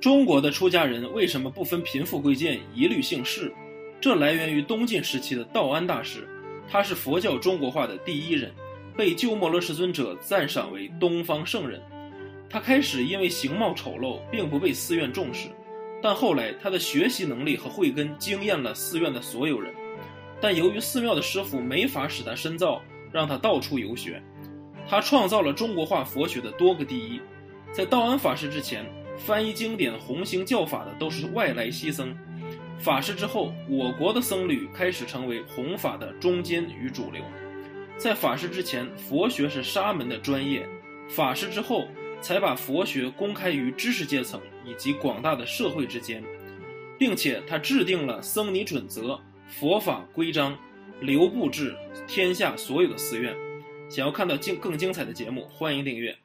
中国的出家人为什么不分贫富贵贱，一律姓释？这来源于东晋时期的道安大师，他是佛教中国化的第一人，被鸠摩罗什尊者赞赏为东方圣人。他开始因为形貌丑陋，并不被寺院重视，但后来他的学习能力和慧根惊艳了寺院的所有人。但由于寺庙的师傅没法使他深造，让他到处游学。他创造了中国化佛学的多个第一。在道安法师之前，翻译经典、弘行教法的都是外来西僧；法师之后，我国的僧侣开始成为弘法的中坚与主流。在法师之前，佛学是沙门的专业；法师之后，才把佛学公开于知识阶层以及广大的社会之间，并且他制定了僧尼准则、佛法规章，流布至天下所有的寺院。想要看到精更精彩的节目，欢迎订阅。